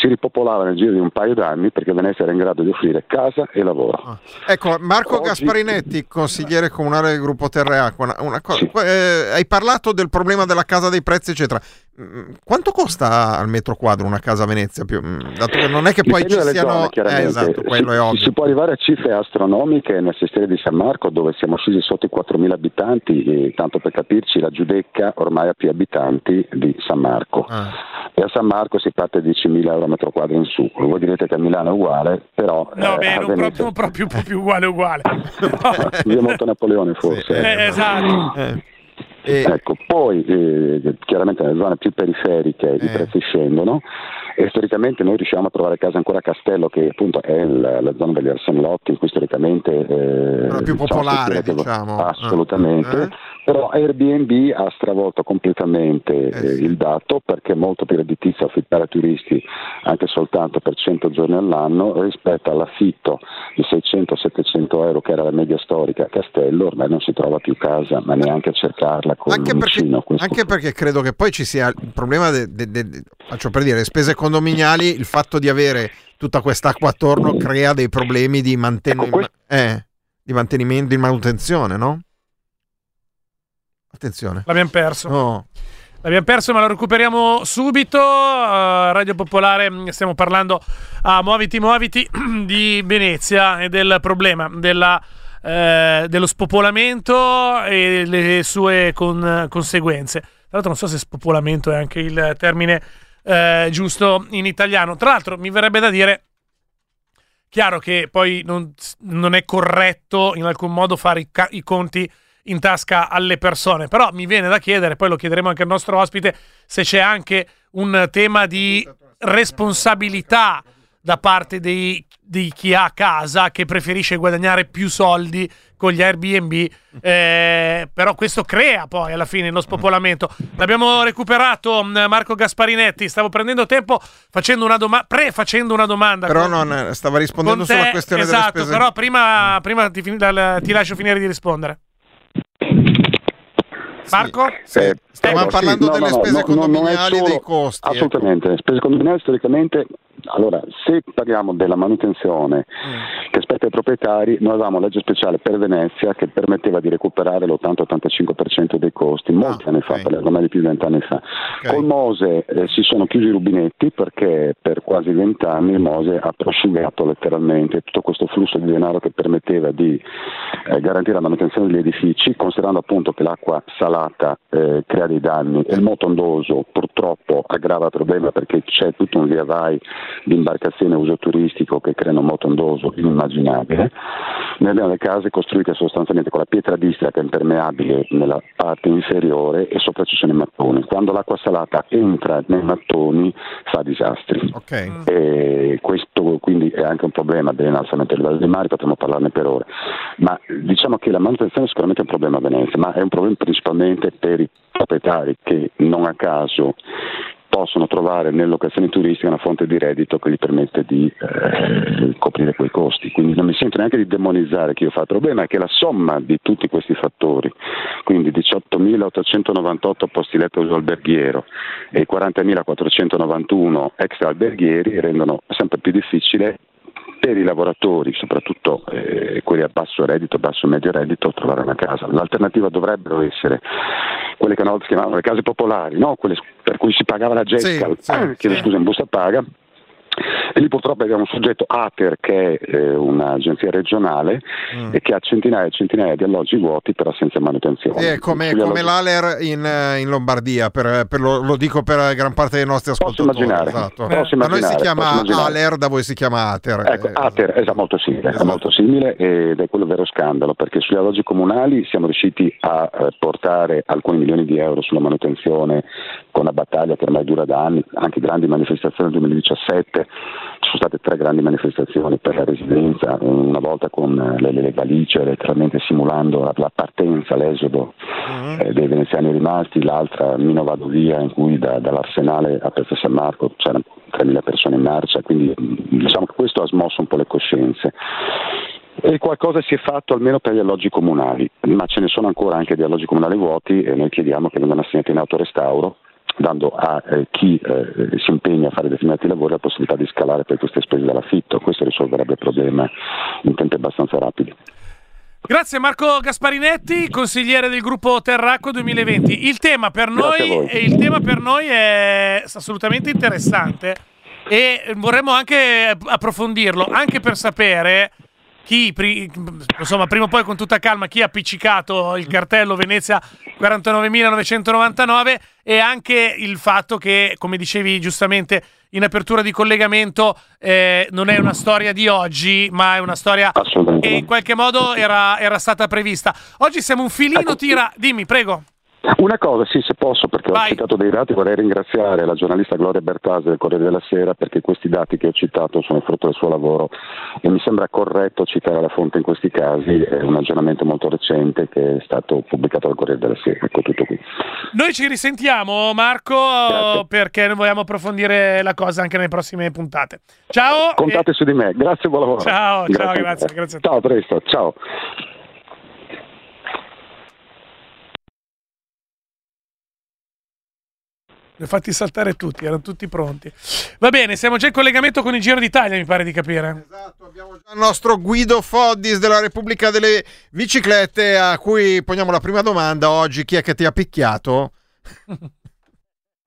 si ripopolava nel giro di un paio d'anni perché Venezia era in grado di offrire casa e lavoro. Ecco, Marco Oggi- Gasparinetti, consigliere comunale del gruppo Terre Acqua, una, una cosa- Sì. eh, hai parlato del problema della casa dei prezzi, eccetera. Mm, Quanto costa al metro quadro una casa a Venezia? Più, mm, dato che non è che poi Dipende ci siano... zone, eh, esatto, quello si, è ovvio. si può arrivare a cifre astronomiche nel sestiere di San Marco dove siamo scesi sotto i 4.000 abitanti e tanto per capirci la Giudecca ormai ha più abitanti di San Marco Ah. e a San Marco si parte da 10.000 euro a metro quadro in su voi direte che a Milano è uguale però No, eh, beh, non Venezia- proprio, proprio più uguale uguale. [laughs] Via molto Napoleone forse Eh, esatto. Eh. E- Ecco, poi eh, chiaramente nelle zone più periferiche i Eh. prezzi scendono e storicamente noi riusciamo a trovare case ancora a Castello che appunto è il- la zona degli Arsenlotti in cui storicamente eh, Quella più diciamo, popolare, che- diciamo. assolutamente Eh. Però Airbnb ha stravolto completamente Eh, eh, sì. il dato perché è molto più redditizio affittare a turisti anche soltanto per 100 giorni all'anno rispetto all'affitto di 600-700 euro che era la media storica a Castello ormai non si trova più casa ma neanche a cercarla con Anche perché, vicino questo- anche perché credo che poi ci sia il problema, de- de- de- faccio per dire, le spese condominiali, il fatto di avere tutta quest'acqua attorno crea dei problemi di, manten- Ecco, questo- eh, di mantenimento, di manutenzione, no? Attenzione. L'abbiamo perso. No. L'abbiamo perso, ma lo recuperiamo subito. Uh, Radio Popolare, mh, stiamo parlando a Muoviti Muoviti [clears throat] di Venezia e del problema della, eh, dello spopolamento e le sue con- conseguenze. Tra l'altro, non so se spopolamento è anche il termine eh, giusto in italiano. Tra l'altro, mi verrebbe da dire. Chiaro che poi non, non è corretto in alcun modo fare i, i conti in tasca alle persone. Però mi viene da chiedere, poi lo chiederemo anche al nostro ospite, se c'è anche un tema di responsabilità da parte dei- di chi ha casa che preferisce guadagnare più soldi con gli Airbnb, eh, però questo crea poi alla fine lo spopolamento. L'abbiamo recuperato mh, Marco Gasparinetti, stavo prendendo tempo facendo una domanda, pre-facendo una domanda. Però con- non, eh, stava rispondendo sulla questione esatto, delle spese. però prima, prima ti, ti lascio finire di rispondere. Marco? sì. Eh, Stavamo ecco, parlando sì, no, delle no, spese no, condominiali e solo- dei costi. ecco. Assolutamente, le spese condominiali storicamente, allora se parliamo della manutenzione Mm. che spetta ai proprietari, noi avevamo legge speciale per Venezia che permetteva di recuperare l'80-85% dei costi, molti Ah, anni fa, ok. parliamo ormai di più di vent'anni fa. Ok. Col Mose eh, si sono chiusi i rubinetti perché per quasi vent'anni il Mose ha prosciugato letteralmente tutto questo flusso di denaro che permetteva di eh, garantire la manutenzione degli edifici, considerando appunto che l'acqua salata eh, crea dei danni e il moto ondoso purtroppo aggrava il problema perché c'è tutto un via vai di imbarcazioni a uso turistico che creano un moto ondoso inimmaginabile. Noi abbiamo le case costruite sostanzialmente con la pietra d'Istria che è impermeabile nella parte inferiore e sopra ci sono i mattoni. Quando l'acqua salata entra nei mattoni fa disastri. Ok. E questo quindi è anche un problema dell'innalzamento del livello dei mari, potremmo parlarne per ore. Ma diciamo che la manutenzione è sicuramente un problema a Venezia, ma è un problema principalmente per i proprietari che non a caso possono trovare nelle locazioni turistiche una fonte di reddito che gli permette di eh, coprire quei costi. Quindi non mi sento neanche di demonizzare chi fa il problema, è che la somma di tutti questi fattori, quindi 18.898 posti letto uso alberghiero e i 40.491 extra alberghieri rendono sempre più difficile per i lavoratori, soprattutto eh, quelli a basso reddito, basso e medio reddito, trovare una casa. L'alternativa dovrebbero essere quelle che una volta si chiamavano le case popolari, no? quelle per cui si pagava la Gescal, Sì, sì, chiedo sì. scusa in busta paga. E lì purtroppo abbiamo un soggetto ATER che è eh, un'agenzia regionale Mm. e che ha centinaia e centinaia di alloggi vuoti per assenza manutenzione. Sì, è come, come alloggi- l'Aler in, eh, in Lombardia, per- per lo, lo dico per gran parte dei nostri Posso ascoltatori. immaginare, esatto. posso Da noi si immaginare, chiama posso immaginare. Aler, da voi si chiama Ater. Ecco, Eh, Ater è molto simile, Esatto. è molto simile ed è quello vero scandalo perché sugli alloggi comunali siamo riusciti a eh, portare alcuni milioni di euro sulla manutenzione con una battaglia che ormai dura da anni, anche grandi manifestazioni nel 2017, ci sono state tre grandi manifestazioni per la residenza, una volta con eh, le, le valigie letteralmente simulando la, partenza, l'esodo Mhm. eh, dei veneziani rimasti, l'altra Mino Vado Via in cui da- dall'Arsenale a Piazza San Marco c'erano 3.000 persone in marcia, quindi mh, diciamo che questo ha smosso un po' le coscienze. E qualcosa si è fatto almeno per gli alloggi comunali, ma ce ne sono ancora anche di alloggi comunali vuoti e noi chiediamo che vengano assegnati in autorestauro dando a eh, chi eh, si impegna a fare determinati lavori la possibilità di scalare per queste spese dall'affitto. Questo risolverebbe il problema in tempi abbastanza rapidi. Grazie Marco Gasparinetti, consigliere del gruppo Terracqua 2020. Il tema per noi, il tema per noi è assolutamente interessante e vorremmo anche approfondirlo, anche per sapere chi, pri- insomma, prima o poi con tutta calma, chi ha appiccicato il cartello Venezia 49.999 e anche il fatto che, come dicevi giustamente in apertura di collegamento, eh, non è una storia di oggi, ma è una storia che in qualche modo era, era stata prevista. Oggi siamo un filino Ecco. tira. Dimmi, prego. Una cosa, sì, se posso, perché Vai. ho citato dei dati, vorrei ringraziare la giornalista Gloria Bertasi del Corriere della Sera perché questi dati che ho citato sono frutto del suo lavoro e mi sembra corretto citare la fonte in questi casi, è un aggiornamento molto recente che è stato pubblicato dal Corriere della Sera. Ecco tutto qui. Noi ci risentiamo, Marco, Grazie. perché vogliamo approfondire la cosa anche nelle prossime puntate. Ciao. Contate su di me, grazie e buon lavoro. Ciao, ciao, grazie, ancora. grazie a te. Ciao, a presto, ciao. Li ho fatti saltare tutti, erano tutti pronti. Va bene, siamo già in collegamento con il Giro d'Italia, mi pare di capire. Esatto, abbiamo già il nostro Guido Foddis della Repubblica delle Biciclette a cui poniamo la prima domanda oggi. Chi è che ti ha picchiato? [laughs]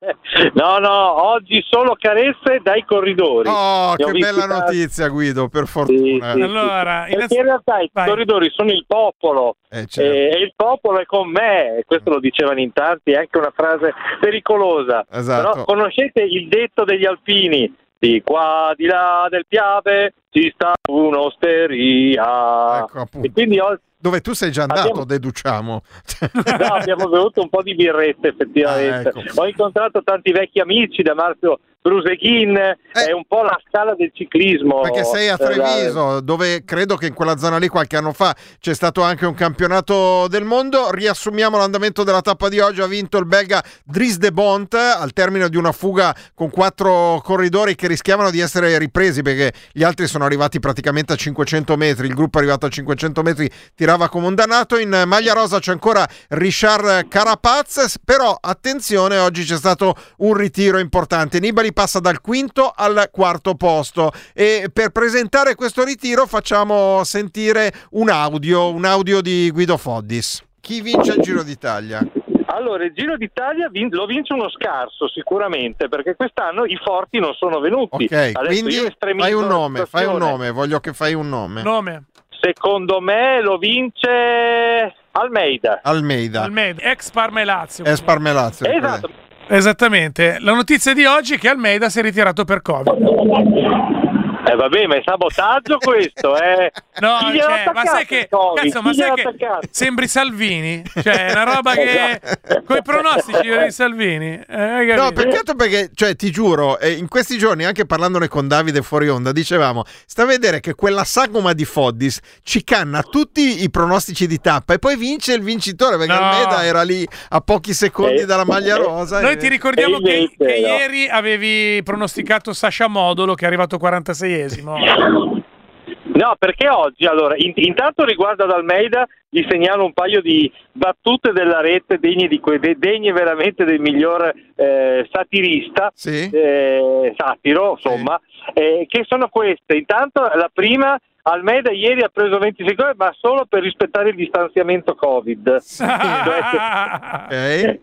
[laughs] No, no, oggi solo carezze dai corridori. Oh, che bella tanti. notizia Guido, per Sì, fortuna. sì, Allora, sì. Perché in realtà i Vai. corridori sono il popolo Eh, certo. eh, e il popolo è con me, e questo lo dicevano in tanti, è anche una frase pericolosa. Esatto. Però conoscete il detto degli alpini? Di qua, di là del Piave ci sta un'osteria. Ecco, e quindi ho- Dove tu sei già andato, Abbiamo- deduciamo. no, abbiamo bevuto un po' di birrette effettivamente. Ah, ecco. Ho incontrato tanti vecchi amici da Marzio Bruseghin, è un po' la scala del ciclismo. Eh. Perché sei a Eh, Treviso, dove credo che in quella zona lì qualche anno fa c'è stato anche un campionato del mondo. Riassumiamo l'andamento della tappa di oggi. Ha vinto il belga Dries de Bont al termine di una fuga con quattro corridori che rischiavano di essere ripresi perché gli altri sono sono arrivati praticamente a 500 metri, il gruppo è arrivato a 500 metri, tirava come un dannato, in maglia rosa c'è ancora Richard Carapaz, però attenzione, oggi c'è stato un ritiro importante, Nibali passa dal quinto al quarto posto e per presentare questo ritiro facciamo sentire un audio, un audio di Guido Foddis. Chi vince il Giro d'Italia? Allora, il Giro d'Italia vin- lo vince uno scarso sicuramente, perché quest'anno i forti non sono venuti. Ok, Adesso quindi fai un nome, fai un nome, voglio che fai un nome. Nome. Secondo me lo vince Almeida. Almeida. Almeida, ex Parma e Lazio. Es Parmelazio. Esatto. Esattamente. La notizia di oggi è che Almeida si è ritirato per Covid. Eh vabbè, ma è sabotaggio questo, eh. No, cioè, ma sai che, cazzo, ma sai che sembri Salvini? Cioè, è una roba che con i pronostici di Salvini. Eh, No, peccato perché, cioè, ti giuro, eh, in questi giorni, anche parlandone con Davide fuori onda, dicevamo, sta a vedere che quella sagoma di Foddis ci canna tutti i pronostici di tappa e poi vince il vincitore, perché No. Almeida era lì a pochi secondi Eh, dalla maglia eh, rosa. Noi e- ti ricordiamo che, che no. ieri avevi pronosticato Sasha Modolo che è arrivato 46esimo. No, perché oggi, allora, in- intanto riguardo ad Almeida, gli segnalo un paio di battute della rete degne, di que- de- degne veramente del miglior eh, satirista, Sì. eh, satiro, insomma, eh, che sono queste. Intanto la prima, Almeida ieri ha preso 20 secondi, ma solo per rispettare il distanziamento Covid. [laughs] Ok. E,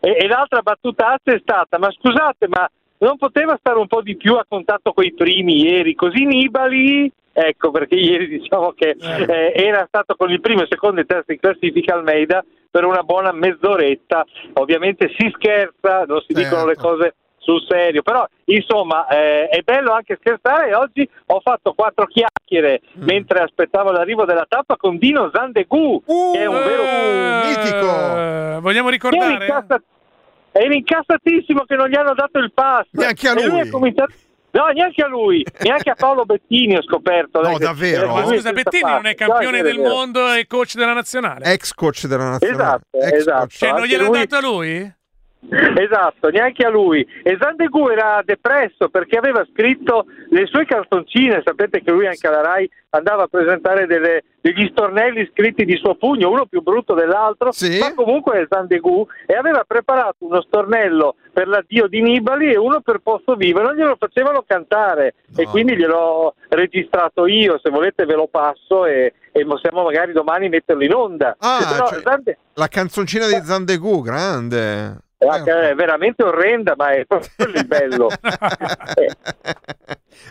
e l'altra battutazza è stata: ma scusate, ma non poteva stare un po' di più a contatto con i primi ieri? Così Nibali. Ecco perché ieri diciamo che eh, era stato con il primo, il secondo e terzo in classifica Almeida per una buona mezz'oretta. Ovviamente si scherza, non si dicono le Certo. cose sul serio, però insomma eh, è bello anche scherzare e oggi ho fatto quattro chiacchiere mentre aspettavo l'arrivo della tappa con Dino Zandegu, Uh, che è un vero mitico. Eh, vogliamo era, ricordare? Era incazzatissimo che non gli hanno dato il pass. Neanche a lui. ha cominciato- No, neanche a lui, neanche a Paolo Bettini ho scoperto. No, davvero? lui scusa, Bettini non è campione No, del mondo e coach della nazionale. Ex coach della nazionale. Esatto, Ex esatto. coach. cioè, non gliel'hanno lui- dato a lui? Esatto, neanche a lui. E Zandegu era depresso perché aveva scritto le sue canzoncine. Sapete che lui anche alla Rai andava a presentare delle- degli stornelli scritti di suo pugno, uno più brutto dell'altro, Sì. ma comunque è Zandegu e aveva preparato uno stornello per l'addio di Nibali e uno per Posso Vivo. e Non glielo facevano cantare No. e quindi gliel'ho registrato io. Se volete ve lo passo e, e possiamo magari domani metterlo in onda. Ah, Però cioè- Zande- La canzoncina di Zandegu, grande. Eh, che è veramente orrenda, ma è proprio il bello. [laughs] Eh.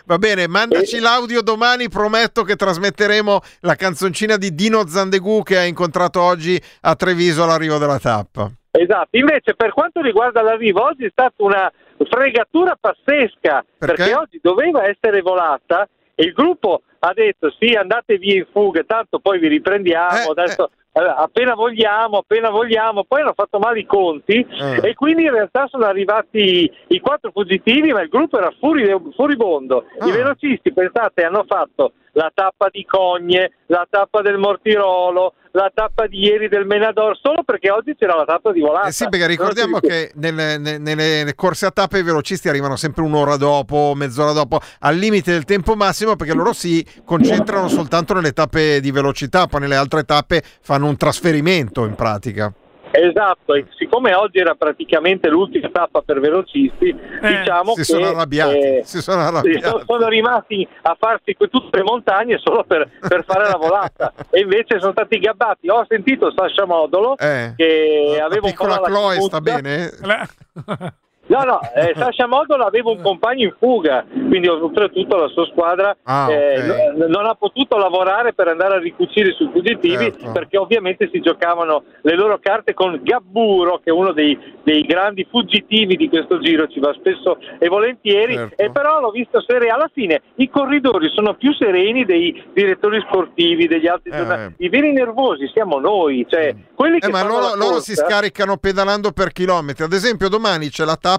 Va bene, mandaci Eh. l'audio domani, prometto che trasmetteremo la canzoncina di Dino Zandegu che ha incontrato oggi a Treviso all'arrivo della tappa. Esatto, invece per quanto riguarda l'arrivo, oggi è stata una fregatura pazzesca, Perché? perché, oggi doveva essere volata e il gruppo ha detto sì, andate via in fuga, tanto poi vi riprendiamo, Eh, adesso eh, appena vogliamo, appena vogliamo, poi hanno fatto male i conti Eh. e quindi in realtà sono arrivati i quattro fuggitivi, ma il gruppo era furi- furibondo. Ah. I velocisti, pensate, hanno fatto la tappa di Cogne, la tappa del Mortirolo, la tappa di ieri del Menador, solo perché oggi c'era la tappa di volata. Eh sì, perché ricordiamo che nelle, ne- nelle corse a tappe i velocisti arrivano sempre un'ora dopo, mezz'ora dopo, al limite del tempo massimo, perché loro si concentrano soltanto nelle tappe di velocità, poi nelle altre tappe fanno un trasferimento in pratica. Esatto, e siccome oggi era praticamente l'ultima tappa per velocisti, diciamo si che sono arrabbiati, eh, si sono arrabbiati. sono, rimasti a farsi tutte le montagne solo per, per fare la volata [laughs] e invece sono stati gabbati. Ho sentito Sasha Modolo Eh. che La aveva un po' piccola la Chloe sta bene? [laughs] No, no, eh, [laughs] Sasha Modolo aveva un compagno in fuga, quindi oltretutto la sua squadra Ah, eh, ok. no- non ha potuto lavorare per andare a ricucire sui fuggitivi Certo. perché ovviamente si giocavano le loro carte con Gabburo, che è uno dei, dei grandi fuggitivi di questo giro, ci va spesso e volentieri, Certo. e però l'ho visto sereno. Alla fine i corridori sono più sereni dei direttori sportivi, degli altri Eh. giornalisti. I veri nervosi siamo noi, cioè quelli Eh, che ma fanno loro, loro si scaricano pedalando per chilometri. Ad esempio, domani c'è la tappa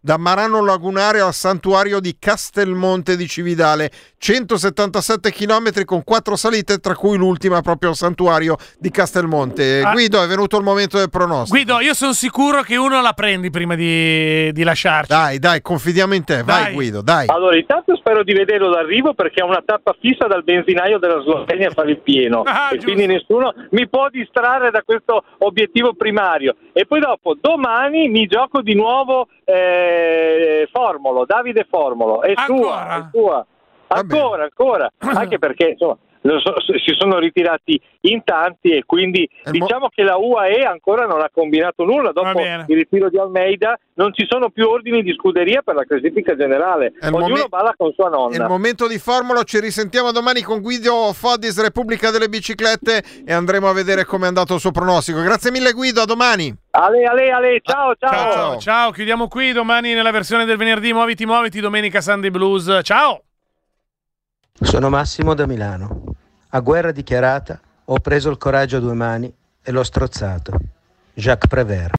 da Marano Lagunare al santuario di Castelmonte di Cividale. 177 km con 4 salite, tra cui l'ultima proprio al santuario di Castelmonte. Ah. Guido, è venuto il momento del pronostico. Guido, io sono sicuro che uno la prendi prima di, di lasciarci. Dai, dai, confidiamo in te. Vai, Dai. Guido, dai. Allora, intanto spero di vederlo d'arrivo perché ha una tappa fissa dal benzinaio della Slovenia a fare il pieno Ah, e giusto. quindi nessuno mi può distrarre da questo obiettivo primario. E poi dopo, domani mi gioco di nuovo eh, Formolo, Davide Formolo, è Ancora? sua, è sua. Ancora, ancora, [clears throat] anche perché insomma, lo so- si sono ritirati in tanti e quindi mo- diciamo che la UAE ancora non ha combinato nulla dopo il ritiro di Almeida non ci sono più ordini di scuderia per la classifica generale ognuno momen- balla con sua È il nonna momento di Formula, ci risentiamo domani con Guido Fodis, Repubblica delle Biciclette e andremo a vedere come è andato il suo pronostico. Grazie mille Guido, a domani. Ale ale ale ciao ciao, Ciao, ciao. ciao, chiudiamo qui domani nella versione del venerdì Muoviti Muoviti, domenica Sunday Blues. Ciao! Sono Massimo da Milano. A guerra dichiarata ho preso il coraggio a due mani e l'ho strozzato. Jacques Prévert.